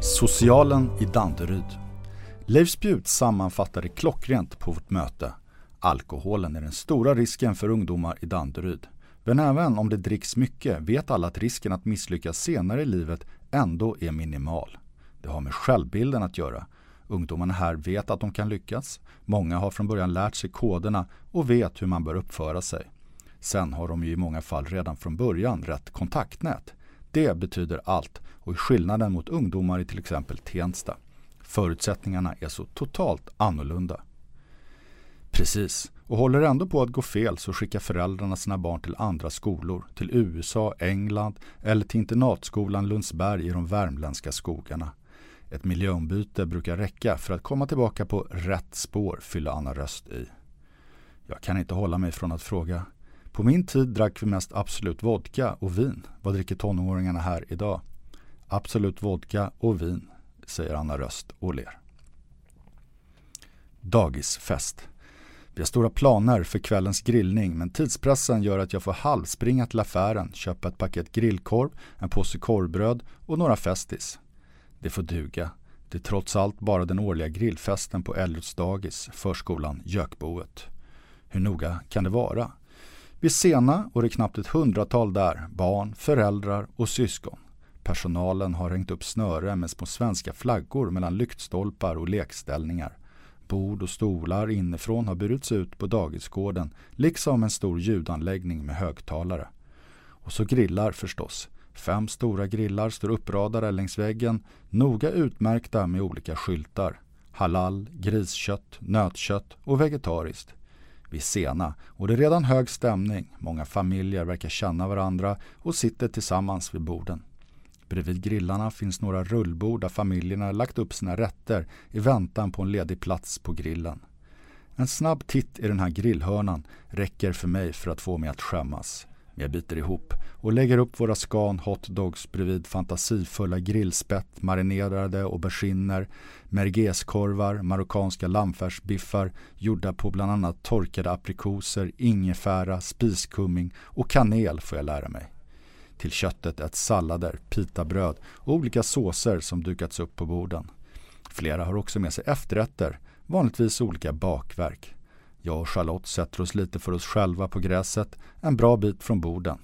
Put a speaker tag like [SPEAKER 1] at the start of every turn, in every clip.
[SPEAKER 1] Socialen i Danderyd. Leif Spjut sammanfattade klockrent på vårt möte. Alkoholen är den stora risken för ungdomar i Danderyd. Men även om det dricks mycket vet alla att risken att misslyckas senare i livet ändå är minimal. Det har med självbilden att göra. Ungdomarna här vet att de kan lyckas. Många har från början lärt sig koderna och vet hur man bör uppföra sig. Sen har de ju i många fall redan från början rätt kontaktnät. Det betyder allt och är skillnaden mot ungdomar i till exempel Tensta. Förutsättningarna är så totalt annorlunda. Precis, och håller ändå på att gå fel så skickar föräldrarna sina barn till andra skolor, till USA, England eller till internatskolan Lundsberg i de värmländska skogarna. Ett miljöombyte brukar räcka för att komma tillbaka på rätt spår, fyller Anna Röst i. Jag kan inte hålla mig från att fråga. På min tid drack vi mest Absolut Vodka och vin. Vad dricker tonåringarna här idag? Absolut Vodka och vin, säger Anna Röst och ler. Dagisfest. Vi har stora planer för kvällens grillning men tidspressen gör att jag får halvspringa till affären, köpa ett paket grillkorv, en påse korvbröd och några Festis. Det får duga. Det är trots allt bara den årliga grillfesten på Elliots dagis, förskolan Gökboet. Hur noga kan det vara? Vid sena och det är knappt ett hundratal där, barn, föräldrar och syskon. Personalen har hängt upp snöre med små svenska flaggor mellan lyktstolpar och lekställningar. Bord och stolar inifrån har burits ut på dagisgården, liksom en stor ljudanläggning med högtalare. Och så grillar förstås. Fem stora grillar står uppradade längs väggen, noga utmärkta med olika skyltar. Halal, griskött, nötkött och vegetariskt. Vi är sena och det är redan hög stämning. Många familjer verkar känna varandra och sitter tillsammans vid borden. Bredvid grillarna finns några rullbord där familjerna lagt upp sina rätter i väntan på en ledig plats på grillen. En snabb titt i den här grillhörnan räcker för mig för att få mig att skämmas. Jag biter ihop och lägger upp våra scan hotdogs bredvid fantasifulla grillspett, marinerade auberginer, merguezkorvar, marockanska lammfärsbiffar gjorda på bland annat torkade aprikoser, ingefära, spiskumming och kanel får jag lära mig. Till köttet äts sallader, pitabröd och olika såser som dukats upp på borden. Flera har också med sig efterrätter, vanligtvis olika bakverk. Jag och Charlotte sätter oss lite för oss själva på gräset, en bra bit från borden.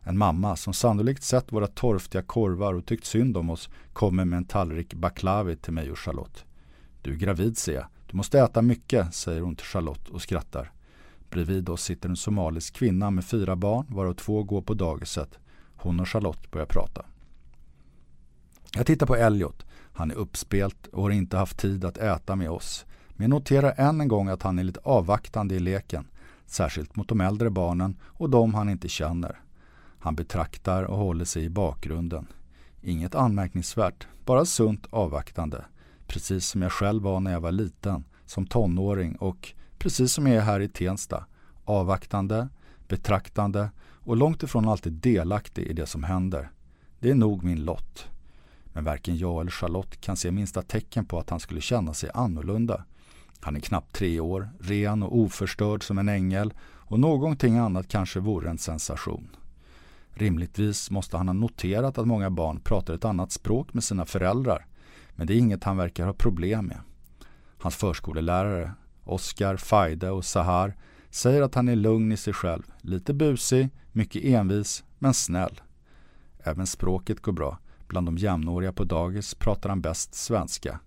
[SPEAKER 1] En mamma som sannolikt sett våra torftiga korvar och tyckt synd om oss kommer med en tallrik baklavi till mig och Charlotte. Du är gravid ser jag. Du måste äta mycket, säger hon till Charlotte och skrattar. Bredvid oss sitter en somalisk kvinna med fyra barn, varav två går på dagiset. Hon och Charlotte börjar prata. Jag tittar på Elliot. Han är uppspelt och har inte haft tid att äta med oss. Men jag noterar än en gång att han är lite avvaktande i leken. Särskilt mot de äldre barnen och de han inte känner. Han betraktar och håller sig i bakgrunden. Inget anmärkningsvärt, bara sunt avvaktande. Precis som jag själv var när jag var liten, som tonåring och precis som jag är här i Tensta. Avvaktande, betraktande och långt ifrån alltid delaktig i det som händer. Det är nog min lott. Men varken jag eller Charlotte kan se minsta tecken på att han skulle känna sig annorlunda. Han är knappt tre år, ren och oförstörd som en ängel och någonting annat kanske vore en sensation. Rimligtvis måste han ha noterat att många barn pratar ett annat språk med sina föräldrar, men det är inget han verkar ha problem med. Hans förskolelärare, Oskar, Faide och Sahar säger att han är lugn i sig själv, lite busig, mycket envis, men snäll. Även språket går bra. Bland de jämnåriga på dagis pratar han bäst svenska.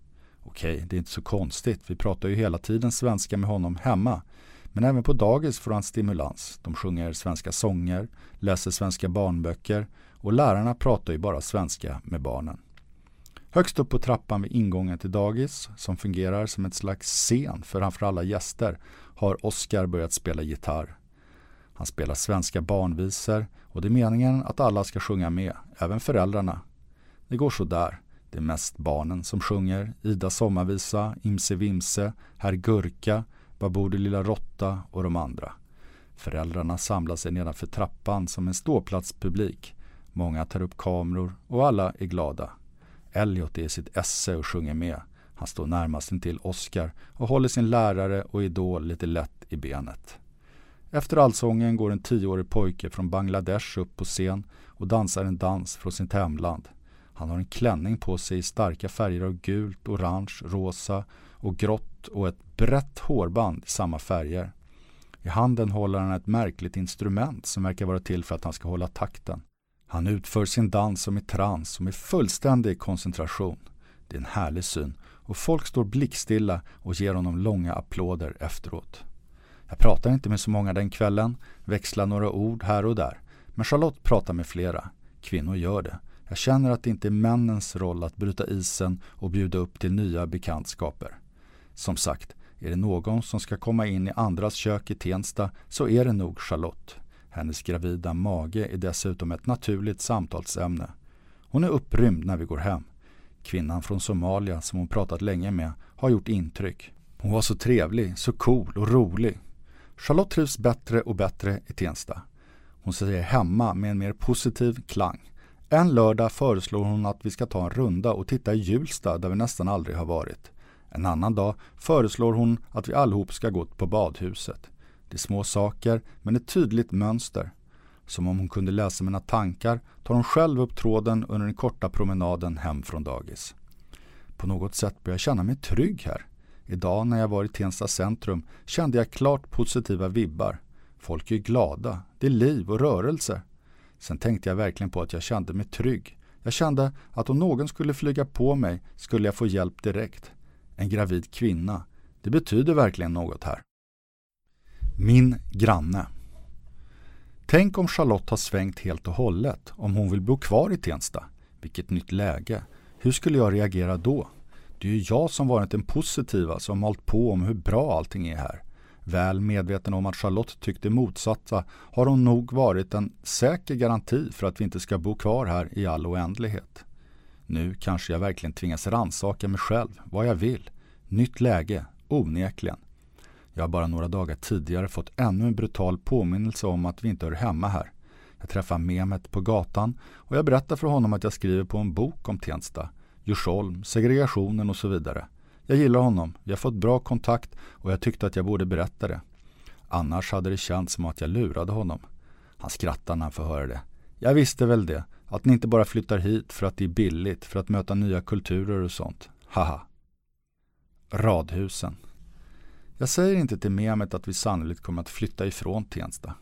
[SPEAKER 1] Okej, det är inte så konstigt. Vi pratar ju hela tiden svenska med honom hemma. Men även på dagis får han stimulans. De sjunger svenska sånger, läser svenska barnböcker och lärarna pratar ju bara svenska med barnen. Högst upp på trappan vid ingången till dagis, som fungerar som ett slags scen framför alla gäster, har Oskar börjat spela gitarr. Han spelar svenska barnvisor och det är meningen att alla ska sjunga med, även föräldrarna. Det går så där. Det är mest barnen som sjunger Ida sommarvisa, Imse Vimse, Herr Gurka, Var bor du lilla råtta och de andra. Föräldrarna samlar sig nedanför trappan som en ståplatspublik. Många tar upp kameror och alla är glada. Elliot är i sitt esse och sjunger med. Han står närmast intill Oscar och håller sin lärare och idol lite lätt i benet. Efter allsången går en tioårig pojke från Bangladesh upp på scen och dansar en dans från sitt hemland. Han har en klänning på sig i starka färger av gult, orange, rosa och grått och ett brett hårband i samma färger. I handen håller han ett märkligt instrument som verkar vara till för att han ska hålla takten. Han utför sin dans som i trans och med fullständig koncentration. Det är en härlig syn och folk står blickstilla och ger honom långa applåder efteråt. Jag pratar inte med så många den kvällen, växlar några ord här och där. Men Charlotte pratar med flera. Kvinnor gör det. Jag känner att det inte är männens roll att bryta isen och bjuda upp till nya bekantskaper. Som sagt, är det någon som ska komma in i andras kök i Tensta så är det nog Charlotte. Hennes gravida mage är dessutom ett naturligt samtalsämne. Hon är upprymd när vi går hem. Kvinnan från Somalia som hon pratat länge med har gjort intryck. Hon var så trevlig, så cool och rolig. Charlotte trivs bättre och bättre i Tensta. Hon säger hemma med en mer positiv klang. En lördag föreslår hon att vi ska ta en runda och titta i Hjulsta där vi nästan aldrig har varit. En annan dag föreslår hon att vi allihop ska gå på badhuset. Det är små saker, men ett tydligt mönster. Som om hon kunde läsa mina tankar tar hon själv upp tråden under den korta promenaden hem från dagis. På något sätt börjar jag känna mig trygg här. Idag när jag var i Tensta centrum kände jag klart positiva vibbar. Folk är glada, det är liv och rörelse. Sen tänkte jag verkligen på att jag kände mig trygg. Jag kände att om någon skulle flyga på mig skulle jag få hjälp direkt. En gravid kvinna. Det betyder verkligen något här. Min granne. Tänk om Charlotte har svängt helt och hållet, om hon vill bo kvar i Tensta. Vilket nytt läge. Hur skulle jag reagera då? Det är ju jag som varit den positiva som malt på om hur bra allting är här. Väl medveten om att Charlotte tyckte motsatta har hon nog varit en säker garanti för att vi inte ska bo kvar här i all oändlighet. Nu kanske jag verkligen tvingas ransaka mig själv, vad jag vill. Nytt läge, onekligen. Jag har bara några dagar tidigare fått ännu en brutal påminnelse om att vi inte hör hemma här. Jag träffar Mehmet på gatan och jag berättar för honom att jag skriver på en bok om Tensta, Djursholm, segregationen och så vidare. Jag gillar honom, vi har fått bra kontakt och jag tyckte att jag borde berätta det. Annars hade det känts som att jag lurade honom. Han skrattar när han får höra det. Jag visste väl det, att ni inte bara flyttar hit för att det är billigt, för att möta nya kulturer och sånt. Haha. Radhusen. Jag säger inte till Mehmet att vi sannolikt kommer att flytta ifrån Tensta.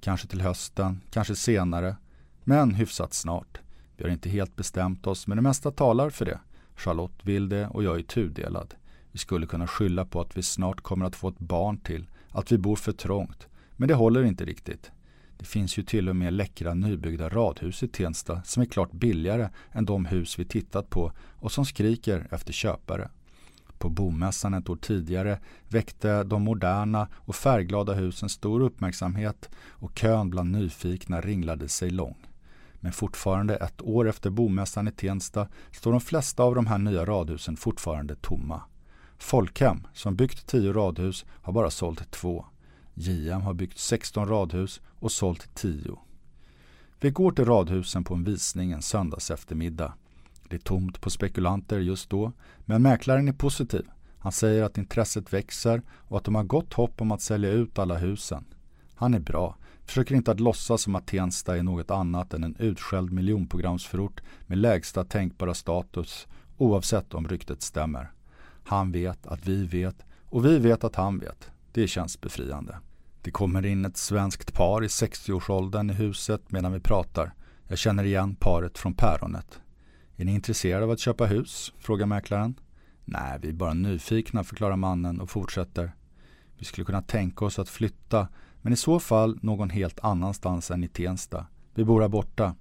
[SPEAKER 1] Kanske till hösten, kanske senare, men hyfsat snart. Vi har inte helt bestämt oss, men det mesta talar för det. Charlotte vill det och jag är tudelad. Vi skulle kunna skylla på att vi snart kommer att få ett barn till, att vi bor för trångt. Men det håller inte riktigt. Det finns ju till och med läckra nybyggda radhus i Tensta som är klart billigare än de hus vi tittat på och som skriker efter köpare. På bomässan ett år tidigare väckte de moderna och färgglada husen stor uppmärksamhet och kön bland nyfikna ringlade sig lång. Men fortfarande ett år efter bomässan i Tensta står de flesta av de här nya radhusen fortfarande tomma. Folkhem, som byggt tio radhus, har bara sålt två. JM har byggt 16 radhus och sålt 10. Vi går till radhusen på en visning en söndags eftermiddag. Det är tomt på spekulanter just då, men mäklaren är positiv. Han säger att intresset växer och att de har gott hopp om att sälja ut alla husen. Han är bra, försöker inte att låtsas som att Tensta är något annat än en utskälld miljonprogramsförort med lägsta tänkbara status, oavsett om ryktet stämmer. Han vet att vi vet och vi vet att han vet. Det känns befriande. Det kommer in ett svenskt par i 60-årsåldern i huset medan vi pratar. Jag känner igen paret från päronet. Är ni intresserade av att köpa hus? frågar mäklaren. Nej, vi är bara nyfikna, förklarar mannen och fortsätter. Vi skulle kunna tänka oss att flytta, men i så fall någon helt annanstans än i Tensta. Vi bor här borta.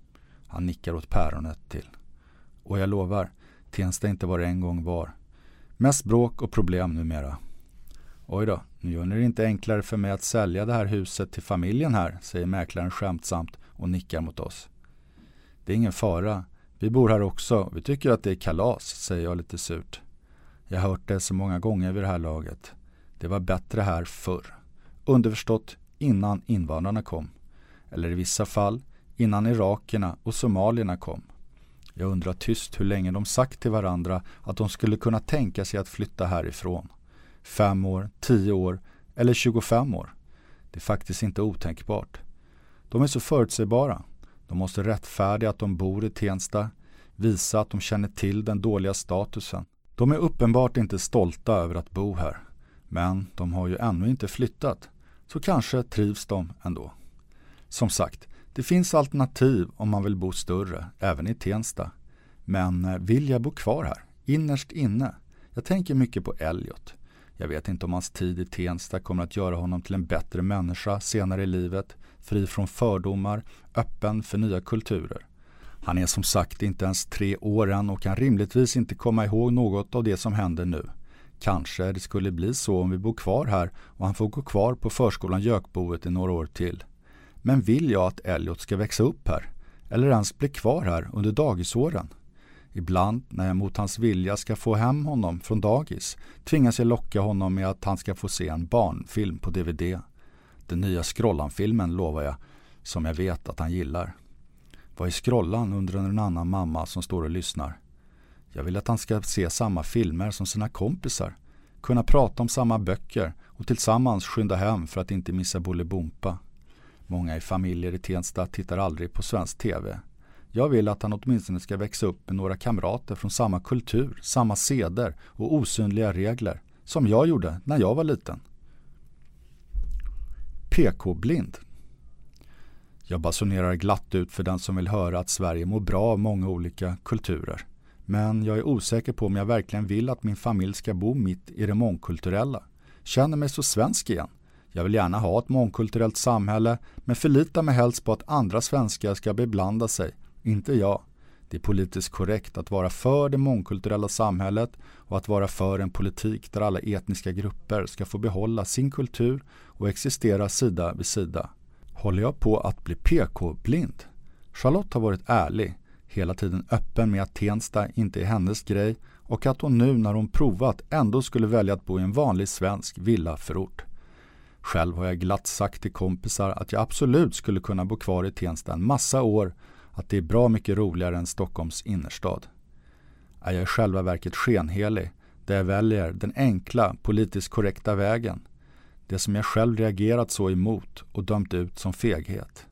[SPEAKER 1] Han nickar åt päronet till. Och jag lovar, Tensta är inte vad det en gång var. Mest bråk och problem numera. Oj då, nu gör ni det inte enklare för mig att sälja det här huset till familjen här, säger mäklaren skämtsamt och nickar mot oss. Det är ingen fara. Vi bor här också. Vi tycker att det är kalas, säger jag lite surt. Jag har hört det så många gånger vid det här laget. Det var bättre här förr. Underförstått innan invandrarna kom. Eller i vissa fall innan irakierna och somalierna kom. Jag undrar tyst hur länge de sagt till varandra att de skulle kunna tänka sig att flytta härifrån. Fem år, tio år eller 25 år. Det är faktiskt inte otänkbart. De är så förutsägbara. De måste rättfärdiga att de bor i Tensta. visa att de känner till den dåliga statusen. De är uppenbart inte stolta över att bo här. Men de har ju ännu inte flyttat, så kanske trivs de ändå. Som sagt, det finns alternativ om man vill bo större, även i Tensta. Men eh, vill jag bo kvar här, innerst inne? Jag tänker mycket på Elliot. Jag vet inte om hans tid i Tensta kommer att göra honom till en bättre människa senare i livet, fri från fördomar, öppen för nya kulturer. Han är som sagt inte ens tre år än och kan rimligtvis inte komma ihåg något av det som händer nu. Kanske det skulle bli så om vi bor kvar här och han får gå kvar på förskolan Gökboet i några år till. Men vill jag att Elliot ska växa upp här? Eller ens bli kvar här under dagisåren? Ibland när jag mot hans vilja ska få hem honom från dagis tvingas jag locka honom med att han ska få se en barnfilm på DVD. Den nya Skrollan-filmen lovar jag, som jag vet att han gillar. Vad är Skrollan undrar en annan mamma som står och lyssnar. Jag vill att han ska se samma filmer som sina kompisar, kunna prata om samma böcker och tillsammans skynda hem för att inte missa Bolibompa. Många i familjer i Tensta tittar aldrig på svensk TV. Jag vill att han åtminstone ska växa upp med några kamrater från samma kultur, samma seder och osynliga regler som jag gjorde när jag var liten. PK-blind. Jag basunerar glatt ut för den som vill höra att Sverige mår bra av många olika kulturer. Men jag är osäker på om jag verkligen vill att min familj ska bo mitt i det mångkulturella. Känner mig så svensk igen. Jag vill gärna ha ett mångkulturellt samhälle men förlitar mig helst på att andra svenskar ska beblanda sig, inte jag. Det är politiskt korrekt att vara för det mångkulturella samhället och att vara för en politik där alla etniska grupper ska få behålla sin kultur och existera sida vid sida. Håller jag på att bli PK-blind? Charlotte har varit ärlig, hela tiden öppen med att Tensta inte är hennes grej och att hon nu när hon provat ändå skulle välja att bo i en vanlig svensk villaförort. Själv har jag glatt sagt till kompisar att jag absolut skulle kunna bo kvar i Tensta en massa år, att det är bra mycket roligare än Stockholms innerstad. Är jag i själva verket skenhelig, där jag väljer den enkla, politiskt korrekta vägen, det som jag själv reagerat så emot och dömt ut som feghet.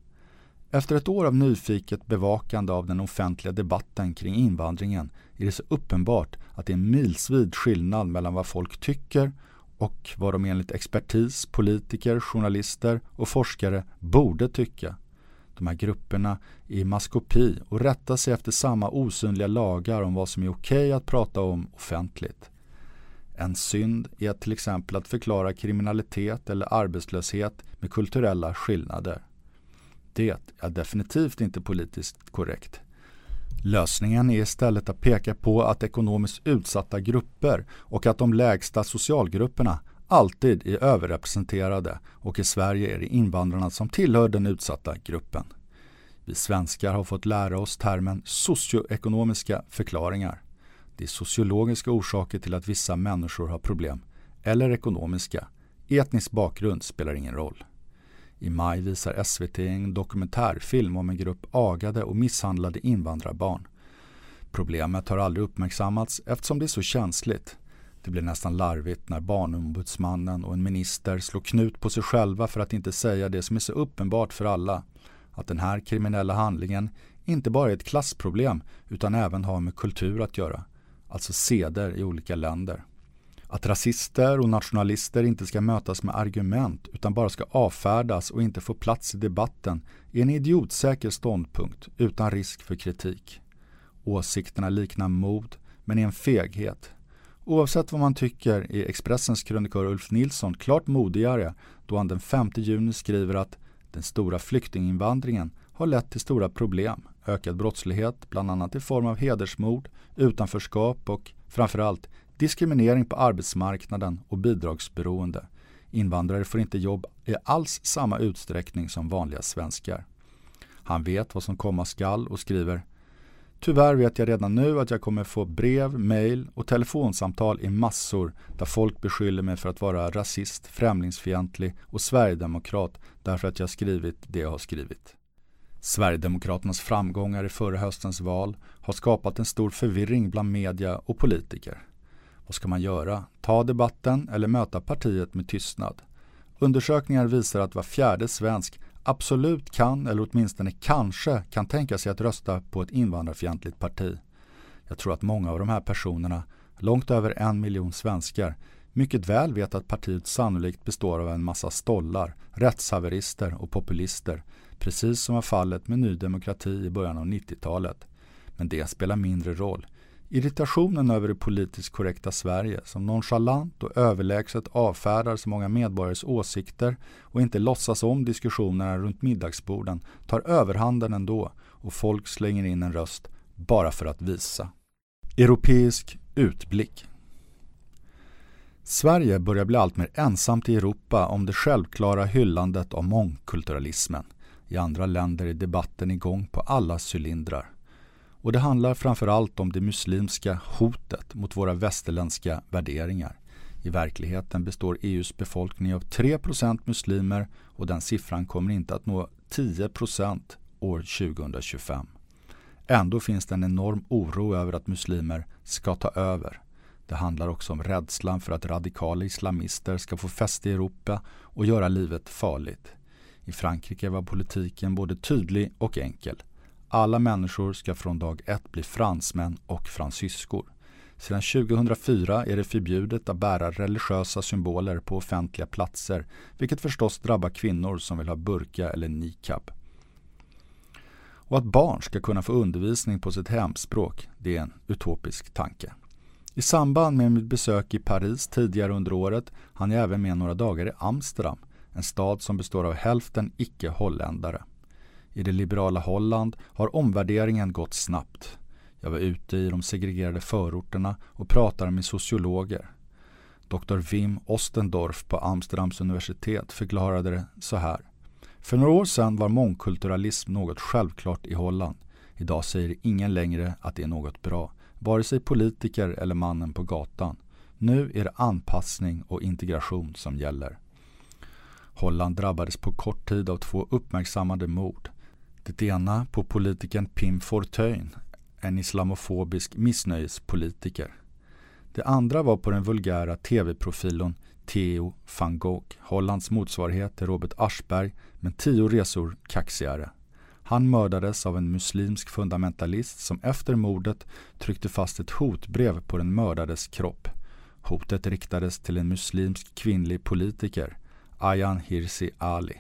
[SPEAKER 1] Efter ett år av nyfiket bevakande av den offentliga debatten kring invandringen är det så uppenbart att det är en milsvid skillnad mellan vad folk tycker och vad de enligt expertis, politiker, journalister och forskare borde tycka. De här grupperna är i maskopi och rättar sig efter samma osynliga lagar om vad som är okej okay att prata om offentligt. En synd är till exempel att förklara kriminalitet eller arbetslöshet med kulturella skillnader. Det är definitivt inte politiskt korrekt. Lösningen är istället att peka på att ekonomiskt utsatta grupper och att de lägsta socialgrupperna alltid är överrepresenterade och i Sverige är det invandrarna som tillhör den utsatta gruppen. Vi svenskar har fått lära oss termen socioekonomiska förklaringar. Det är sociologiska orsaker till att vissa människor har problem, eller ekonomiska. Etnisk bakgrund spelar ingen roll. I maj visar SVT en dokumentärfilm om en grupp agade och misshandlade invandrarbarn. Problemet har aldrig uppmärksammats eftersom det är så känsligt. Det blir nästan larvigt när barnombudsmannen och en minister slår knut på sig själva för att inte säga det som är så uppenbart för alla. Att den här kriminella handlingen inte bara är ett klassproblem utan även har med kultur att göra. Alltså seder i olika länder. Att rasister och nationalister inte ska mötas med argument utan bara ska avfärdas och inte få plats i debatten är en idiotsäker ståndpunkt utan risk för kritik. Åsikterna liknar mod men är en feghet. Oavsett vad man tycker är Expressens krönikör Ulf Nilsson klart modigare då han den 5 juni skriver att den stora flyktinginvandringen har lett till stora problem, ökad brottslighet, bland annat i form av hedersmord, utanförskap och framförallt diskriminering på arbetsmarknaden och bidragsberoende. Invandrare får inte jobb i alls samma utsträckning som vanliga svenskar. Han vet vad som komma skall och skriver Tyvärr vet jag redan nu att jag kommer få brev, mejl och telefonsamtal i massor där folk beskyller mig för att vara rasist, främlingsfientlig och sverigedemokrat därför att jag skrivit det jag har skrivit. Sverigedemokraternas framgångar i förra höstens val har skapat en stor förvirring bland media och politiker. Vad ska man göra? Ta debatten eller möta partiet med tystnad? Undersökningar visar att var fjärde svensk absolut kan eller åtminstone kanske kan tänka sig att rösta på ett invandrarfientligt parti. Jag tror att många av de här personerna, långt över en miljon svenskar, mycket väl vet att partiet sannolikt består av en massa stollar, rättshaverister och populister, precis som var fallet med Ny Demokrati i början av 90-talet. Men det spelar mindre roll. Irritationen över det politiskt korrekta Sverige som nonchalant och överlägset avfärdar så många medborgares åsikter och inte låtsas om diskussionerna runt middagsborden tar överhanden ändå och folk slänger in en röst bara för att visa. Europeisk utblick Sverige börjar bli allt mer ensamt i Europa om det självklara hyllandet av mångkulturalismen. I andra länder är debatten igång på alla cylindrar. Och det handlar framförallt om det muslimska hotet mot våra västerländska värderingar. I verkligheten består EUs befolkning av 3% muslimer och den siffran kommer inte att nå 10% år 2025. Ändå finns det en enorm oro över att muslimer ska ta över. Det handlar också om rädslan för att radikala islamister ska få fäste i Europa och göra livet farligt. I Frankrike var politiken både tydlig och enkel. Alla människor ska från dag ett bli fransmän och fransyskor. Sedan 2004 är det förbjudet att bära religiösa symboler på offentliga platser, vilket förstås drabbar kvinnor som vill ha burka eller niqab. Och att barn ska kunna få undervisning på sitt hemspråk, det är en utopisk tanke. I samband med mitt besök i Paris tidigare under året hann jag även med några dagar i Amsterdam, en stad som består av hälften icke-holländare. I det liberala Holland har omvärderingen gått snabbt. Jag var ute i de segregerade förorterna och pratade med sociologer. Dr. Wim Ostendorf på Amsterdams universitet förklarade det så här. För några år sedan var mångkulturalism något självklart i Holland. Idag säger ingen längre att det är något bra, vare sig politiker eller mannen på gatan. Nu är det anpassning och integration som gäller. Holland drabbades på kort tid av två uppmärksammade mord. Det ena på politikern Pim Fortuyn, en islamofobisk missnöjespolitiker. Det andra var på den vulgära tv-profilen Theo van Gogh, Hollands motsvarighet till Robert Aschberg, men tio resor kaxigare. Han mördades av en muslimsk fundamentalist som efter mordet tryckte fast ett hotbrev på den mördades kropp. Hotet riktades till en muslimsk kvinnlig politiker, Ayan Hirsi Ali.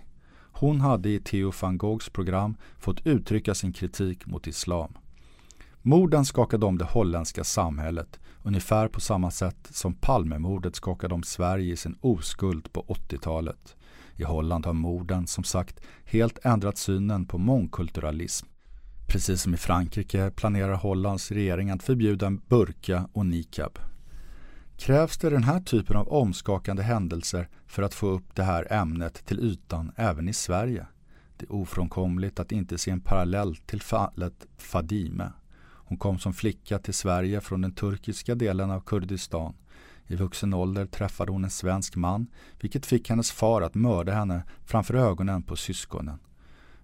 [SPEAKER 1] Hon hade i Theo van Goghs program fått uttrycka sin kritik mot islam. Morden skakade om det holländska samhället, ungefär på samma sätt som Palmemordet skakade om Sverige i sin oskuld på 80-talet. I Holland har morden, som sagt, helt ändrat synen på mångkulturalism. Precis som i Frankrike planerar Hollands regering att förbjuda burka och niqab. Krävs det den här typen av omskakande händelser för att få upp det här ämnet till ytan även i Sverige? Det är ofrånkomligt att inte se en parallell till fallet Fadime. Hon kom som flicka till Sverige från den turkiska delen av Kurdistan. I vuxen ålder träffade hon en svensk man, vilket fick hennes far att mörda henne framför ögonen på syskonen.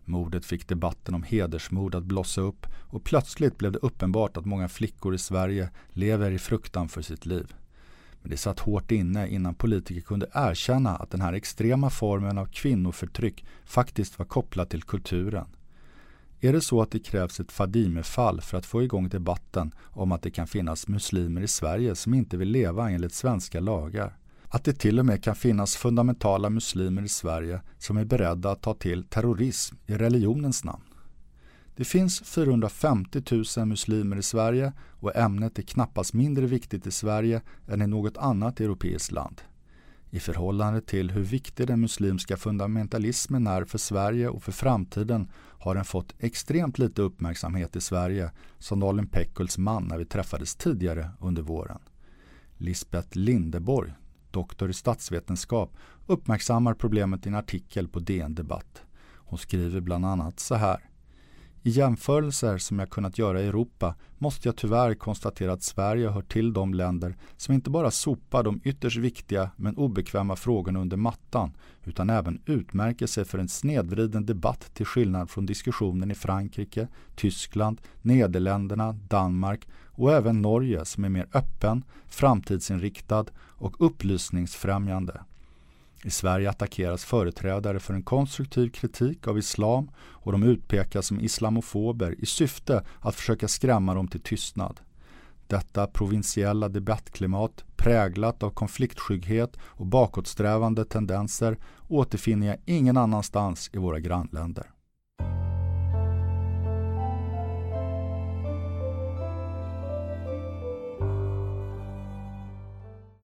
[SPEAKER 1] Mordet fick debatten om hedersmord att blossa upp och plötsligt blev det uppenbart att många flickor i Sverige lever i fruktan för sitt liv. Men det satt hårt inne innan politiker kunde erkänna att den här extrema formen av kvinnoförtryck faktiskt var kopplad till kulturen. Är det så att det krävs ett Fadime-fall för att få igång debatten om att det kan finnas muslimer i Sverige som inte vill leva enligt svenska lagar? Att det till och med kan finnas fundamentala muslimer i Sverige som är beredda att ta till terrorism i religionens namn? Det finns 450 000 muslimer i Sverige och ämnet är knappast mindre viktigt i Sverige än i något annat europeiskt land. I förhållande till hur viktig den muslimska fundamentalismen är för Sverige och för framtiden har den fått extremt lite uppmärksamhet i Sverige, som Nalin Pekkuls man när vi träffades tidigare under våren. Lisbeth Lindeborg, doktor i statsvetenskap, uppmärksammar problemet i en artikel på DN Debatt. Hon skriver bland annat så här. I jämförelser som jag kunnat göra i Europa måste jag tyvärr konstatera att Sverige hör till de länder som inte bara sopar de ytterst viktiga men obekväma frågorna under mattan utan även utmärker sig för en snedvriden debatt till skillnad från diskussionen i Frankrike, Tyskland, Nederländerna, Danmark och även Norge som är mer öppen, framtidsinriktad och upplysningsfrämjande. I Sverige attackeras företrädare för en konstruktiv kritik av islam och de utpekas som islamofober i syfte att försöka skrämma dem till tystnad. Detta provinsiella debattklimat präglat av konfliktskygghet och bakåtsträvande tendenser återfinner jag ingen annanstans i våra grannländer.